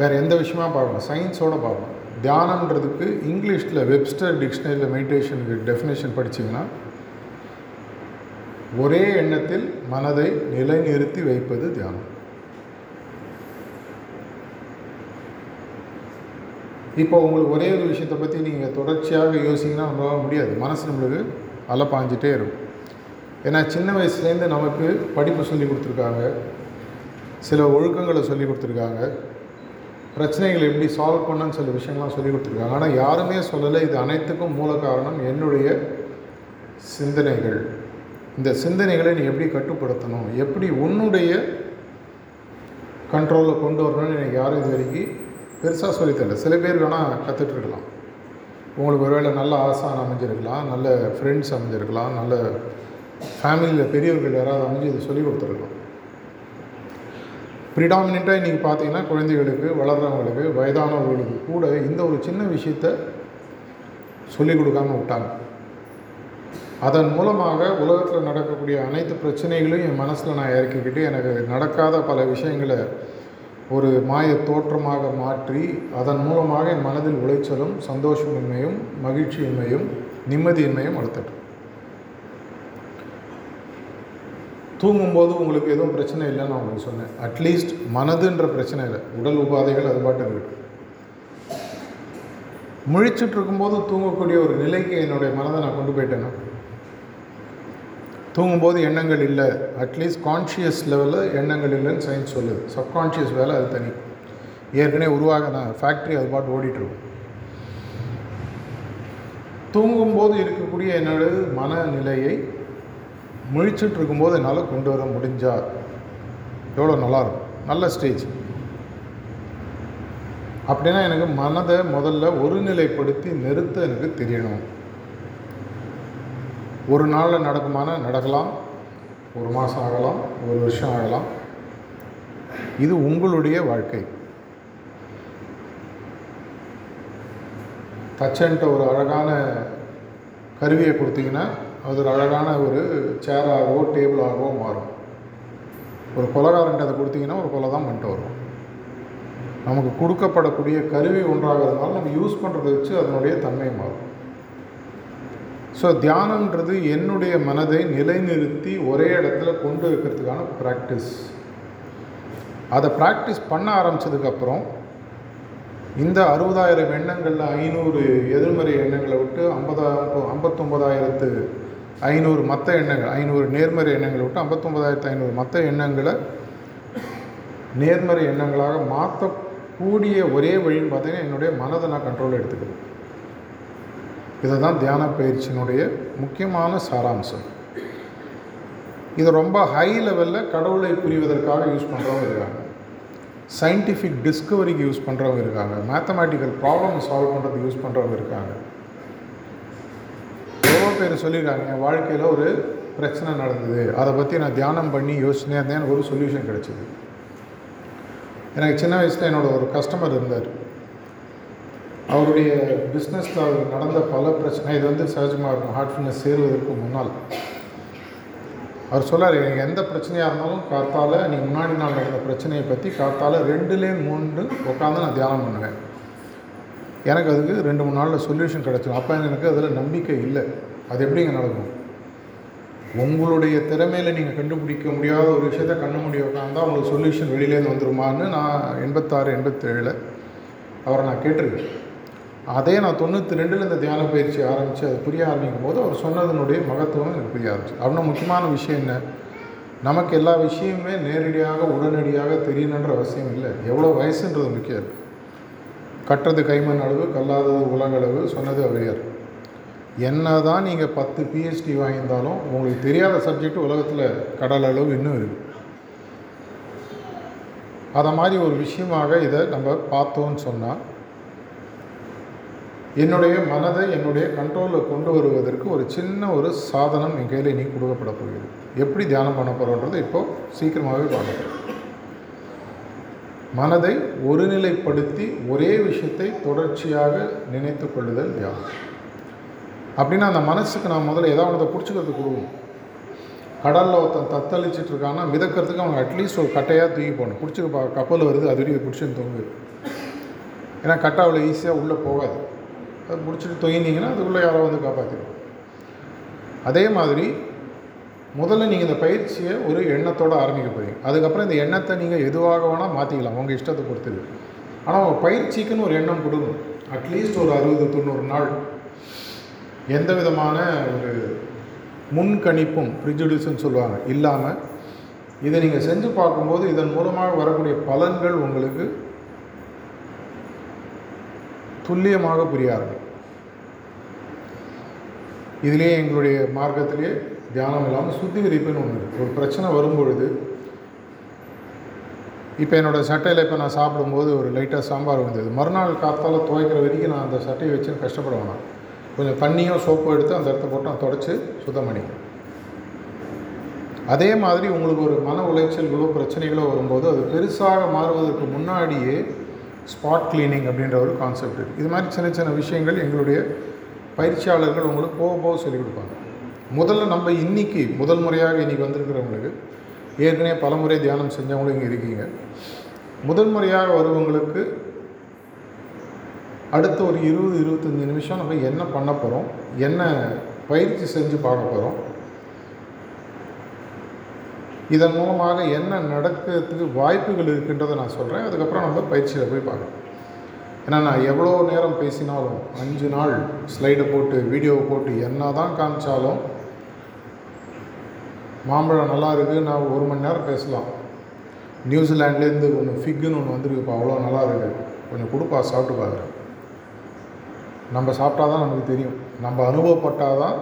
வேறு எந்த விஷயமா பார்ப்போம். சயின்ஸோடு பார்ப்போம். தியானன்றதுக்கு இங்கிலீஷில் வெப்ஸ்டர் டிக்ஷனரியில் மெடிடேஷனுக்கு டெஃபினேஷன் படிச்சிங்கன்னா ஒரே எண்ணத்தில் மனதை நிலைநிறுத்தி வைப்பது தியானம். இப்போ உங்களுக்கு ஒரே ஒரு விஷயத்தை பற்றி நீங்கள் தொடர்ச்சியாக யோசிங்கன்னா நம்மளால முடியாது. மனசு நம்மளுக்கு அலப்பாஞ்சிட்டே இருக்கும். ஏன்னா சின்ன வயசுலேருந்து நமக்கு படிப்பு சொல்லி கொடுத்துருக்காங்க. சில ஒழுக்கங்களை சொல்லி கொடுத்துருக்காங்க. பிரச்சனைகளை எப்படி சால்வ் பண்ணுன்னு சில விஷயங்கள்லாம் சொல்லி கொடுத்துருக்காங்க. ஆனால் யாருமே சொல்லலை. இது அனைத்துக்கும் மூல காரணம் என்னுடைய சிந்தனைகள். இந்த சிந்தனைகளை நீ எப்படி கட்டுப்படுத்தணும்? எப்படி உன்னுடைய கண்ட்ரோலில் கொண்டு வரணும்னு எனக்கு யாரும் இது வரைக்கும் பெருசாக சொல்லித்தரல. சில பேர் வேணால் கற்றுட்ருக்கலாம் உங்களுக்கு ஒருவேளை நல்ல ஆசான் அமைஞ்சிருக்கலாம். நல்ல ஃப்ரெண்ட்ஸ் அமைஞ்சிருக்கலாம். நல்ல ஃபேமிலியில் பெரியவர்கள் யாராவது அமைஞ்சு இதை சொல்லி கொடுத்துருக்கலாம். ப்ரிடாமினண்ட்டாக இன்றைக்கி பார்த்தீங்கன்னா குழந்தைகளுக்கு வளர்கிறவங்களுக்கு வயதானவர்களுக்கு கூட இந்த ஒரு சின்ன விஷயத்த சொல்லிக் கொடுக்காம விட்டாங்க. அதன் மூலமாக உலகத்தில் நடக்கக்கூடிய அனைத்து பிரச்சனைகளையும் என் மனசில் நான் இறக்கிக்கிட்டு எனக்கு நடக்காத பல விஷயங்களை ஒரு மாய தோற்றமாக மாற்றி அதன் மூலமாக என் மனதில் உளைச்சலும் சந்தோஷமின்மையும் மகிழ்ச்சியின்மையும் நிம்மதியின்மையும் வளர்த்துட்டு தூங்கும்போது உங்களுக்கு எதுவும் பிரச்சனை இல்லைன்னு நான் உங்களுக்கு சொன்னேன். அட்லீஸ்ட் மனதுன்ற பிரச்சனை இல்லை. உடல் உபாதைகள் அது பாட்டு இருக்கு. முழிச்சுட்டு இருக்கும்போது தூங்கக்கூடிய ஒரு நிலைக்கு என்னுடைய மனதை நான் கொண்டு போயிட்டேன்னா? தூங்கும்போது எண்ணங்கள் இல்லை. அட்லீஸ்ட் கான்ஷியஸ் லெவலில் எண்ணங்கள் இல்லைன்னு சயின்ஸ் சொல்லுது சப்கான்ஷியஸ் வேலை அது தனி. ஏற்கனவே உருவாக நான் ஃபேக்ட்ரி அது பாட்டு ஓடிட்டுருக்கும் தூங்கும்போது இருக்கக்கூடிய என்னோட மனநிலையை முழிச்சுட்டு இருக்கும்போது என்னால் கொண்டு வர முடிஞ்சால் எவ்வளோ நல்லாயிருக்கும் நல்ல ஸ்டேஜ் அப்படின்னா எனக்கு மனதை முதல்ல ஒருநிலைப்படுத்தி நிறுத்த எனக்கு தெரியணும். ஒரு நாளில் நடக்குமானா நடக்கலாம் ஒரு மாதம் ஆகலாம் ஒரு வருஷம் ஆகலாம். இது உங்களுடைய வாழ்க்கை. தச்சன்ட்ட ஒரு அழகான கருவியை கொடுத்தீங்கன்னா அது ஒரு அழகான ஒரு சேராகவோ டேபிளாகவோ மாறும். ஒரு கொலகாரன்ட்டு அதை கொடுத்தீங்கன்னா ஒரு கொலை தான் பண்ணிட்டு வரும் நமக்கு கொடுக்கப்படக்கூடிய கருவி ஒன்றாக இருந்தாலும் நம்ம யூஸ் பண்ணுறதை வச்சு அதனுடைய தன்மை மாறும். ஸோ தியானம்ன்றது என்னுடைய மனதை நிலைநிறுத்தி ஒரே இடத்துல கொண்டு வைக்கிறதுக்கான ப்ராக்டிஸ் அதை ப்ராக்டிஸ் பண்ண ஆரம்பித்ததுக்கப்புறம் இந்த அறுபதாயிரம் எண்ணங்களில் ஐநூறு எதிர்மறை எண்ணங்களை விட்டு ஐம்பதாயிரம் ஐம்பத்தொம்பதாயிரத்து ஐநூறு மற்ற எண்ணங்கள் ஐநூறு நேர்மறை எண்ணங்களை விட்டு ஐம்பத்தொம்பதாயிரத்து ஐநூறு மற்ற எண்ணங்களை நேர்மறை எண்ணங்களாக மாற்றக்கூடிய ஒரே வழின்னு பார்த்தீங்கன்னா என்னுடைய மனதை நான் கண்ட்ரோல் எடுத்துக்கிறேன் இதை தான் தியான பயிற்சியினுடைய முக்கியமான சாராம்சம். இது ரொம்ப ஹை லெவலில் கடவுளை புரிவதற்காக யூஸ் பண்ணுறவங்க இருக்காங்க. சயின்டிஃபிக் டிஸ்கவரிக்கு யூஸ் பண்ணுறவங்க இருக்காங்க. மேத்தமேட்டிக்கல் ப்ராப்ளம் சால்வ் பண்ணுறதுக்கு யூஸ் பண்ணுறவங்க இருக்காங்க. எவ்வளோ பேர் சொல்லியிருக்காங்க என் வாழ்க்கையில் ஒரு பிரச்சனை நடந்தது. அதை பற்றி நான் தியானம் பண்ணி யோசனையாக இருந்தேன். எனக்கு ஒரு சொல்யூஷன் கிடச்சிது. எனக்கு சின்ன வயசில் என்னோடய ஒரு கஸ்டமர் இருந்தார். அவருடைய பிஸ்னஸில் அவர் நடந்த பல பிரச்சனை இது வந்து சகஜமாக இருக்கும். ஹார்ட்ஃபுல்னஸ் சேருவதற்கு முன்னால். அவர் சொல்லார் எனக்கு எந்த பிரச்சனையாக இருந்தாலும் காத்தால் நீ முன்னாடி நாள் நடந்த பிரச்சனையை பற்றி காத்தால் ரெண்டுலே மூன்று உட்காந்து நான் தியானம் பண்ணுவேன். எனக்கு அதுக்கு ரெண்டு மூணு நாளில் சொல்யூஷன் கிடச்சிடும் அப்போ எனக்கு அதில் நம்பிக்கை இல்லை. அது எப்படிங்க நடக்கும்? உங்களுடைய திறமையில் நீங்கள் கண்டுபிடிக்க முடியாத ஒரு விஷயத்த கண்ணு முடிய உட்காந்தா உங்களுக்கு சொல்யூஷன் வெளியிலேருந்து வந்துருமான்னு நான் எண்பத்தாறு எண்பத்தேழில் அவரை நான் கேட்டிருக்கேன். அதே நான் தொண்ணூற்றி ரெண்டில் இந்த தியான பயிற்சி ஆரம்பித்து அது புரிய ஆரம்பிக்கும் போது அவர் சொன்னதனுடைய மகத்துவம் எனக்கு புரிய ஆரம்பிச்சு. அப்படின்னா முக்கியமான விஷயம் என்ன? நமக்கு எல்லா விஷயமுமே நேரடியாக உடனடியாக தெரியணுன்ற அவசியம் இல்லை. எவ்வளோ வயசுன்றது முக்கியம். கட்டுறது கைமண் அளவு கல்லாதது உலகளவு சொன்னது அவையார் என்ன தான் நீங்கள் பத்து பிஹெச்டி வாங்கியிருந்தாலும் உங்களுக்கு தெரியாத சப்ஜெக்ட் உலகத்தில் கடல் அளவு இன்னும் இருக்குது அதை மாதிரி ஒரு விஷயமாக இதை நம்ம பார்த்தோன்னு சொன்னால் என்னுடைய மனதை என்னுடைய கண்ட்ரோலில் கொண்டு வருவதற்கு ஒரு சின்ன ஒரு சாதனம் என் கையில் இனி கொடுக்கப்பட போகிறது. எப்படி தியானம் பண்ண போகிறோன்றது இப்போது சீக்கிரமாகவே பார்க்க மனதை ஒருநிலைப்படுத்தி ஒரே விஷயத்தை தொடர்ச்சியாக நினைத்து கொள்ளுதல் தியானம். அப்படின்னா அந்த மனசுக்கு நான் முதல்ல ஏதாவது ஒன்றதை பிடிச்சிக்கிறது கொடுக்கணும். கடலில் ஒருத்தன் தத்தளிச்சிட்டு இருக்கான்னா மிதக்கிறதுக்கு அவனுக்கு அட்லீஸ்ட் ஒரு கட்டையாக தூக்கி போகணும் பிடிச்சிக்க கப்பல் வருது அது வரைக்கும் பிடிச்சின்னு தோங்குது ஏன்னா கட்டை அவ்வளோ ஈஸியாக உள்ளே போகாது. அது பிடிச்சிட்டு தொங்கினீங்கன்னா அதுக்குள்ளே யாரோ வந்து காப்பாற்றிடும் அதே மாதிரி முதல்ல நீங்கள் இந்த பயிற்சியை ஒரு எண்ணத்தோடு ஆரம்பிக்க போகிறீங்க அதுக்கப்புறம் இந்த எண்ணத்தை நீங்கள் எதுவாக வேணால் மாற்றிக்கலாம் உங்கள் இஷ்டத்தை பொறுத்தது. ஆனால் உங்கள் பயிற்சிக்குன்னு ஒரு எண்ணம் கொடுக்கணும். அட்லீஸ்ட் ஒரு அறுபது தொண்ணூறு நாள். எந்த விதமான ஒரு முன்கணிப்பும் ப்ரிஜுடியூஸ்ன்னு சொல்லுவாங்க. இல்லாமல் இதை நீங்கள் செஞ்சு பார்க்கும்போது இதன் மூலமாக வரக்கூடிய பலன்கள் உங்களுக்கு துல்லியமாக புரிய ஆரம்பிக்கும். இதிலே எங்களுடைய மார்க்கத்திலே தியானம் இல்லாமல் சுத்திகரிப்புன்னு ஒன்று இருக்குது ஒரு பிரச்சனை வரும்பொழுது இப்போ என்னோடய சட்டையில் இப்போ நான் சாப்பிடும்போது ஒரு லைட்டாக சாம்பார் வந்தது. மறுநாள் காத்தால் துவைக்கிற வரைக்கும் நான் அந்த சட்டையை வச்சு கஷ்டப்பட வேணாம் கொஞ்சம் தண்ணியும் சோப்பும் எடுத்து அந்த இடத்த போட்டு நான் தொடச்சி சுத்தம் பண்ணிக்கிறேன் அதே மாதிரி உங்களுக்கு ஒரு மன உளைச்சல்களோ பிரச்சனைகளோ வரும்போது அது பெருசாக மாறுவதற்கு முன்னாடியே ஸ்பாட் கிளீனிங் அப்படின்ற ஒரு கான்செப்ட் இருக்குது இது மாதிரி சின்ன சின்ன விஷயங்கள் எங்களுடைய பயிற்சியாளர்கள் உங்களுக்கு போக போக சொல்லிக் கொடுப்பாங்க. முதல்ல நம்ம இன்றைக்கி முதல் முறையாக இன்றைக்கி வந்திருக்கிறவங்களுக்கு ஏற்கனவே பலமுறை தியானம் செஞ்சவங்களும் இங்கே இருக்கீங்க. முதல் முறையாக வருவங்களுக்கு அடுத்த ஒரு இருபது இருபத்தஞ்சி நிமிஷம் நம்ம என்ன பண்ண போகிறோம் என்ன பயிற்சி செஞ்சு பார்க்க போகிறோம் இதன் மூலமாக என்ன நடக்கிறதுக்கு வாய்ப்புகள் இருக்குன்றதை நான் சொல்கிறேன் அதுக்கப்புறம் நம்ம பயிற்சியில் போய் பார்க்கலாம். ஏன்னா நான் எவ்வளோ நேரம் பேசினாலும் அஞ்சு நாள் ஸ்லைடை போட்டு வீடியோவை போட்டு என்ன தான் காமிச்சாலும் மாம்பழம் நல்லா இருக்குது நான் ஒரு மணி நேரம் பேசலாம். நியூசிலாண்ட்லேருந்து ஒன்று ஃபிக்குன்னு ஒன்று வந்துருக்குப்பா அவ்வளோ நல்லா இருக்குது கொஞ்சம் கொடுப்பா சாப்பிட்டு பார்க்குறேன் நம்ம சாப்பிட்டா தான் நமக்கு தெரியும். நம்ம அனுபவப்பட்டால் தான்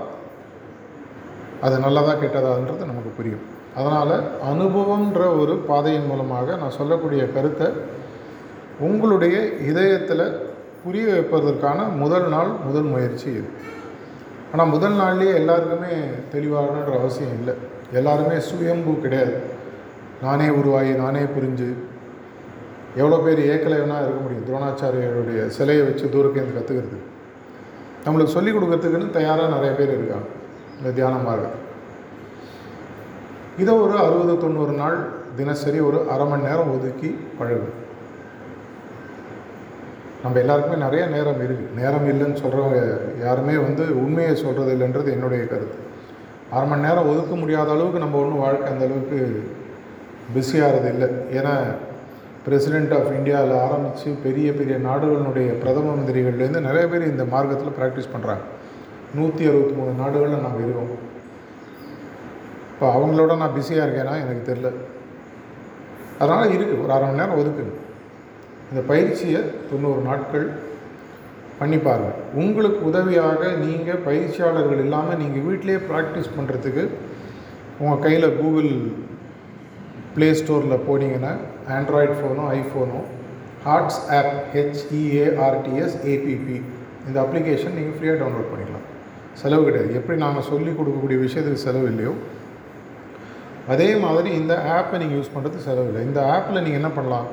அது நல்லதாக கெட்டதான்றது நமக்கு புரியும். அதனால் அனுபவன்ற ஒரு பாதையின் மூலமாக நான் சொல்லக்கூடிய கருத்தை உங்களுடைய இதயத்தில் புரிய வைப்பதற்கான முதல் நாள் முதல் முயற்சி இது. ஆனால் முதல் நாள்லேயே எல்லாருக்குமே தெளிவாகணுன்ற அவசியம் இல்லை. எல்லாருமே சுயம்பு கிடையாது. நானே உருவாகி நானே புரிஞ்சு எவ்வளோ பேர் ஏக்கலைவனாக இருக்க முடியும். துரோணாச்சாரியருடைய சிலையை வச்சு தூரக்கேந்து கற்றுக்கிறது நம்மளுக்கு சொல்லிக் கொடுக்கறதுக்குன்னு தயாராக நிறைய பேர் இருக்காங்க. இந்த தியானம் மார்க்கத்தில் இதை ஒரு அறுபது தொண்ணூறு நாள் தினசரி ஒரு அரை மணி நேரம் ஒதுக்கி பழகு. நம்ம எல்லாருக்குமே நிறைய நேரம் இருக்குது நேரம் இல்லைன்னு சொல்கிறவங்க யாருமே வந்து உண்மையை சொல்கிறது இல்லைன்றது என்னுடைய கருத்து. அரை மணி நேரம் ஒதுக்க முடியாத அளவுக்கு நம்ம ஒன்றும் வாழ்க்கை அந்த அளவுக்கு பிஸியாகிறது இல்லை. ஏன்னா பிரசிடெண்ட் ஆஃப் இந்தியாவில் ஆரம்பித்து பெரிய பெரிய நாடுகளினுடைய பிரதம மந்திரிகள்லேருந்து நிறைய பேர் இந்த மார்க்கத்தில் ப்ராக்டிஸ் பண்ணுறாங்க நூற்றி அறுபத்தி மூணு நாடுகளில் நாங்கள் இருக்கோம். இப்போ அவங்களோட நான் பிஸியாக இருக்கேனா? எனக்கு தெரில அதனால் இருக்குது ஒரு அரை மணி நேரம் ஒதுக்குங்க. இந்த பயிற்சியை தொண்ணூறு நாட்கள் பண்ணி பாருங்கள் உங்களுக்கு உதவியாக நீங்கள் பயிற்சியாளர்கள் இல்லாமல் நீங்கள் வீட்டிலே ப்ராக்டிஸ் பண்ணுறதுக்கு உங்கள் கையில் கூகுள் ப்ளே ஸ்டோரில் போனீங்கன்னா ஆண்ட்ராய்ட் ஃபோனோ ஐஃபோனோ Hearts app H E A R T S A P P இந்த அப்ளிகேஷன் நீங்கள் ஃப்ரீயாக டவுன்லோட் பண்ணிக்கலாம். செலவு கிடையாது. எப்படி நாங்கள் சொல்லிக் கொடுக்கக்கூடிய விஷயத்துக்கு செலவு இல்லையோ அதே மாதிரி இந்த ஆப்பை நீங்கள் யூஸ் பண்ணுறது செலவு இல்லை. இந்த ஆப்பில் நீங்கள் என்ன பண்ணலாம்?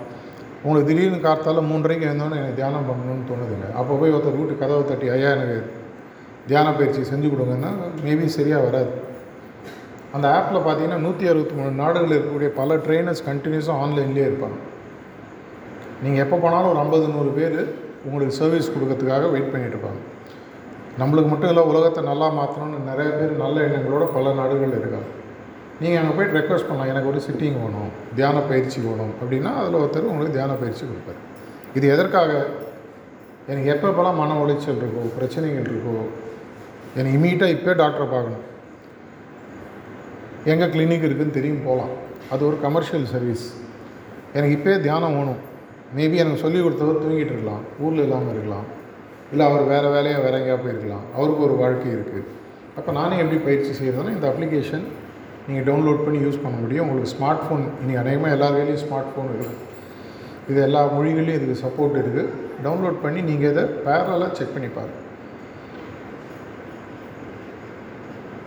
உங்களுக்கு திடீர்னு கார்த்தால மூன்றரைக்கு எழுந்தோன்னே எனக்கு தியானம் பண்ணணும்னு தோணுதில்லை. அப்போ போய் ஒருத்தர் வீட்டு கதவை தட்டி ஐயா எனக்கு தியான பயிற்சி செஞ்சு கொடுங்கன்னா மேபி சரியாக வராது. அந்த ஆப்பில் பார்த்தீங்கன்னா நூற்றி அறுபத்தி மூணு நாடுகளில் இருக்கக்கூடிய பல ட்ரெயினர்ஸ் கண்டினியூஸாக ஆன்லைன்லேயே இருப்பாங்க. நீங்கள் எப்போ போனாலும் ஒரு ஐம்பது நூறு பேர் உங்களுக்கு சர்வீஸ் கொடுக்கறதுக்காக வெயிட் பண்ணிட்டு இருப்பாங்க. நம்மளுக்கு மட்டும் இல்லை உலகத்தை நல்லா மாற்றணும்னு நிறைய பேர் நல்ல எண்ணங்களோட பல நாடுகள் இருக்காங்க. நீங்கள் அங்கே போய்ட்டு ரெக்வஸ்ட் பண்ணலாம். எனக்கு ஒரு சிட்டிங் வேணும் தியான பயிற்சி வேணும் அப்படின்னா அதில் ஒருத்தர் உங்களுக்கு தியான பயிற்சி கொடுப்பார். இது எதற்காக? எனக்கு எப்பப்போலாம் மன உளைச்சல் இருக்கோ பிரச்சனைகள் இருக்கோ எனக்கு இமீடியட்டாக இப்போ டாக்டரை பார்க்கணும். எங்கே கிளினிக் இருக்குதுன்னு தெரியும் போகலாம் அது ஒரு கமர்ஷியல் சர்வீஸ் எனக்கு இப்போயே தியானம் வேணும். மேபி எனக்கு சொல்லி கொடுத்தவர் தூங்கிட்டு இருக்கலாம் ஊரில் இல்லாமல் இருக்கலாம் இல்லை அவர் வேறு வேலையாக வேற எங்கேயா போயிருக்கலாம். அவருக்கு ஒரு வாழ்க்கை இருக்குது அப்போ நானே எப்படி பயிற்சி செய்கிறதுனா இந்த அப்ளிகேஷன் நீங்கள் டவுன்லோட் பண்ணி யூஸ் பண்ண முடியும். உங்களுக்கு ஸ்மார்ட் ஃபோன் இனி அநேகமாக எல்லா வேலையும் ஸ்மார்ட் ஃபோன் இருக்குது இது எல்லா மொழிகள்லையும் இதுக்கு சப்போர்ட் இருக்குது டவுன்லோட் பண்ணி நீங்கள் இதை பேரலாக செக் பண்ணி பாருங்கள்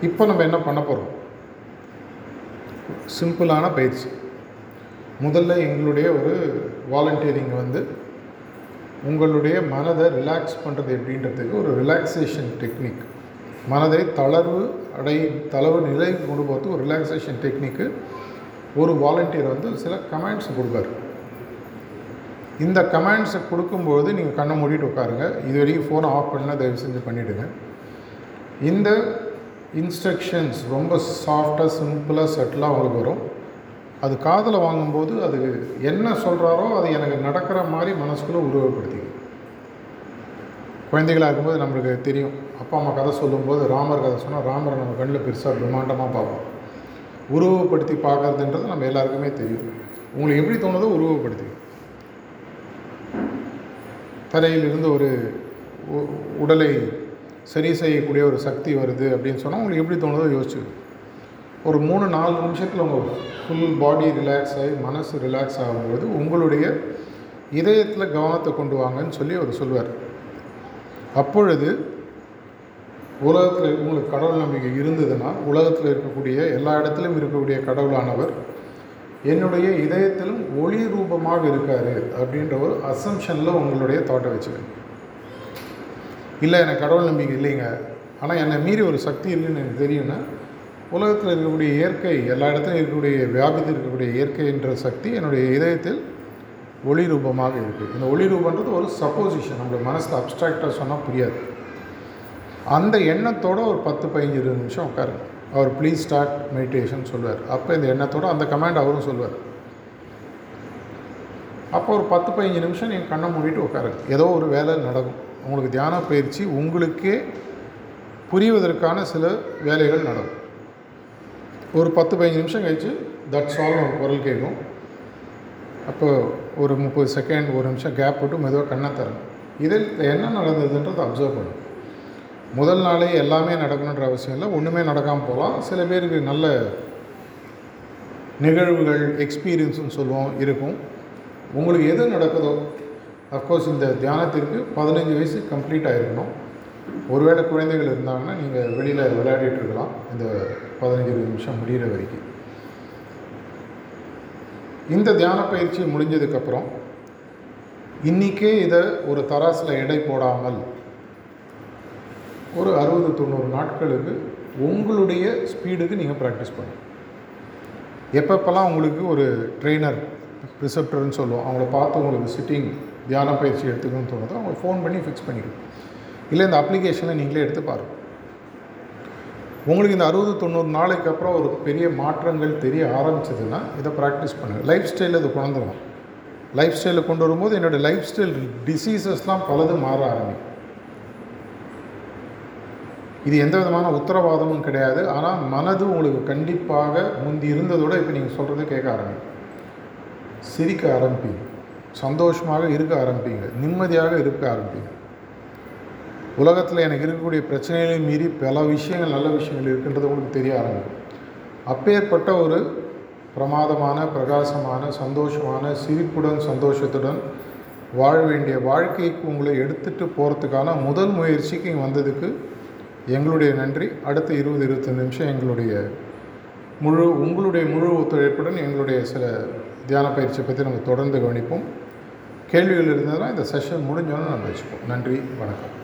இப்போ நம்ம என்ன பண்ண போகிறோம் சிம்பிளான பயிற்சி. முதல்ல எங்களுடைய ஒரு வாலண்டியரிங் வந்து உங்களுடைய மனதை ரிலாக்ஸ் பண்ணுறது எப்படின்றதுக்கு ஒரு ரிலாக்ஸேஷன் டெக்னிக் மனதை தளர்வு அடை தளர்வு நிலைக்கு கொண்டு போகிறது ஒரு ரிலாக்ஸேஷன் டெக்னிக்கு ஒரு வாலண்டியர் வந்து சில கமெண்ட்ஸ் கொடுப்பாரு. இந்த கமெண்ட்ஸை கொடுக்கும்போது நீங்கள் கண்ணை மூடிட்டு உட்காருங்க. இது வரைக்கும் ஃபோனை ஆஃப் பண்ணால் தயவு செஞ்சு பண்ணிவிடுங்க இந்த இன்ஸ்ட்ரக்ஷன்ஸ் ரொம்ப சாஃப்டாக சிம்பிளாக செட்டிலாக அவங்களுக்கு வரும். அது காதில் வாங்கும்போது அது என்ன சொல்கிறாரோ அது எனக்கு நடக்கிற மாதிரி மனசுக்குள்ளே உருவப்படுத்தி குழந்தைகளாக இருக்கும்போது நம்மளுக்கு தெரியும். அப்பா அம்மா கதை சொல்லும்போது ராமர் கதை சொன்னால் ராமரை நம்ம கண்ணில் பெருசாக பிரம்மாண்டமாக பார்ப்போம். உருவப்படுத்தி பார்க்கறதுன்றது நம்ம எல்லாருக்குமே தெரியும். உங்களுக்கு எப்படி தோணுதோ உருவப்படுத்தி தரையிலிருந்து ஒரு உ- உடலை சரி செய்யக்கூடிய ஒரு சக்தி வருது அப்படின்னு சொன்னால் உங்களுக்கு எப்படி தோணுதோ யோசிச்சு. ஒரு மூணு நாலு நிமிஷத்தில் உங்கள் ஃபுல் பாடி ரிலாக்ஸ் ஆகி மனசு ரிலாக்ஸ் ஆகும்போது உங்களுடைய இதயத்தில் கவனத்தை கொண்டு வாங்கன்னு சொல்லி அவர் சொல்வார். அப்பொழுது உலகத்தில் உங்களுக்கு கடவுள் நம்பிக்கை இருந்ததுன்னா உலகத்தில் இருக்கக்கூடிய எல்லா இடத்துலையும் இருக்கக்கூடிய கடவுளானவர் என்னுடைய இதயத்திலும் ஒளி ரூபமாக இருக்காரு அப்படின்ற ஒரு அசம்ஷனில் உங்களுடைய தாட்டை வச்சுக்கணும் இல்லை எனக்கு கடவுள் நம்பிக்கை இல்லைங்க. ஆனால் என்னை மீறி ஒரு சக்தி இல்லைன்னு எனக்கு தெரியும்னா உலகத்தில் இருக்கக்கூடிய இயற்கை எல்லா இடத்துலையும் இருக்கக்கூடிய வியாபித்து இருக்கக்கூடிய இயற்கைன்ற சக்தி என்னுடைய இதயத்தில் ஒளி ரூபமாக இருக்குது இந்த ஒளி ரூபன்றது ஒரு சப்போசிஷன் நம்மளுடைய மனசில் அப்ட்ராக்டாக சொன்னால் புரியாது. அந்த எண்ணத்தோடு ஒரு பத்து பதினஞ்சு நிமிஷம் உட்காருங்க. அவர் ப்ளீஸ் ஸ்டார்ட் மெடிடேஷன் சொல்லுவார். அப்போ இந்த எண்ணத்தோடு அந்த கமாண்ட் அவரும் சொல்லுவார். அப்போ ஒரு பத்து பதினஞ்சு நிமிஷம் நீங்கள் கண்ணை மூடிட்டு உட்காருங்க. ஏதோ ஒரு வேலை நடக்கும். உங்களுக்கு தியான பயிற்சி உங்களுக்கே புரிவதற்கான சில வேலைகள் நடக்கும். ஒரு பத்து பதினஞ்சு நிமிஷம் கழிச்சு தட்ஸ் ஆல் ஒரு குரல் கேட்கும். அப்போது ஒரு முப்பது செகண்ட் ஒரு நிமிஷம் கேப் போட்டு மெதுவாக கண்ணை தரணும் இதில் என்ன நடந்ததுன்றதை அப்சர்வ் பண்ணும் முதல் நாளே எல்லாமே நடக்கணுன்ற அவசியம் இல்லை. ஒன்றுமே நடக்காமல் போகலாம். சில பேருக்கு நல்ல நிகழ்வுகள் எக்ஸ்பீரியன்ஸ்னு சொல்லுவோம் இருக்கும். உங்களுக்கு எது நடக்குதோ அஃப்கோர்ஸ் இந்த தியானத்திற்கு பதினஞ்சு வயசு கம்ப்ளீட் ஆகிருக்கணும் ஒருவேளை குழந்தைகள் இருந்தாங்கன்னா நீங்கள் வெளியில் விளையாடிட்டு இருக்கலாம். இந்த பதினஞ்சு இருபது நிமிஷம் முடிகிற வரைக்கும். இந்த தியான பயிற்சி முடிஞ்சதுக்கப்புறம் இன்றைக்கே இதை ஒரு தராசில் எடை போடாமல் ஒரு அறுபது தொண்ணூறு நாட்களுக்கு உங்களுடைய ஸ்பீடுக்கு நீங்கள் ப்ராக்டிஸ் பண்ணுங்கள் எப்பப்பெல்லாம் உங்களுக்கு ஒரு ட்ரெயினர் ரிசப்டர்னு சொல்லுவோம் அவங்கள பார்த்து உங்களுக்கு சிட்டிங் தியான பயிற்சி எடுத்துக்கணும்னு தோணுதோ அவங்க ஃபோன் பண்ணி ஃபிக்ஸ் பண்ணிக்கணும். இல்லை இந்த அப்ளிகேஷனை நீங்களே எடுத்து பாருங்கள் உங்களுக்கு இந்த அறுபது தொண்ணூறு நாளைக்கு அப்புறம் ஒரு பெரிய மாற்றங்கள் தெரிய ஆரம்பிச்சதுன்னா இதை ப்ராக்டிஸ் பண்ணுங்கள் லைஃப் ஸ்டைலில் இது கொண்டுருவோம் லைஃப் ஸ்டைலில் கொண்டு வரும்போது என்னுடைய லைஃப் ஸ்டைல் டிசீசஸ்லாம் பலது மாற ஆரம்பிக்கும். இது எந்த விதமான உத்தரவாதமும் கிடையாது. ஆனால் மனது உங்களுக்கு கண்டிப்பாக முந்தி இருந்ததோட இப்போ நீங்கள் சொல்கிறது கேட்க ஆரம்பிக்கும். சிரிக்க ஆரம்பிங்க சந்தோஷமாக இருக்க ஆரம்பிங்க நிம்மதியாக இருக்க ஆரம்பிங்க உலகத்தில் எனக்கு இருக்கக்கூடிய பிரச்சனைகளையும் மீறி பல விஷயங்கள் நல்ல விஷயங்கள் இருக்கின்றது உங்களுக்கு தெரிய ஆரம்பிக்கும். அப்பேற்பட்ட ஒரு பிரமாதமான பிரகாசமான சந்தோஷமான சிரிப்புடன் சந்தோஷத்துடன் வாழ வேண்டிய வாழ்க்கைக்கு உங்களை எடுத்துகிட்டு போகிறதுக்கான முதல் முயற்சிக்கு இங்கே வந்ததுக்கு எங்களுடைய நன்றி. அடுத்த இருபது இருபத்தஞ்சு நிமிஷம் எங்களுடைய முழு உங்களுடைய முழு ஒத்துழைப்புடன் எங்களுடைய சில தியான பயிற்சியை பற்றி நம்ம தொடர்ந்து கவனிப்போம். கேள்விகள் இருந்ததுன்னா இந்த செஷன் முடிஞ்சோன்னு நம்ம வச்சுப்போம். நன்றி வணக்கம்.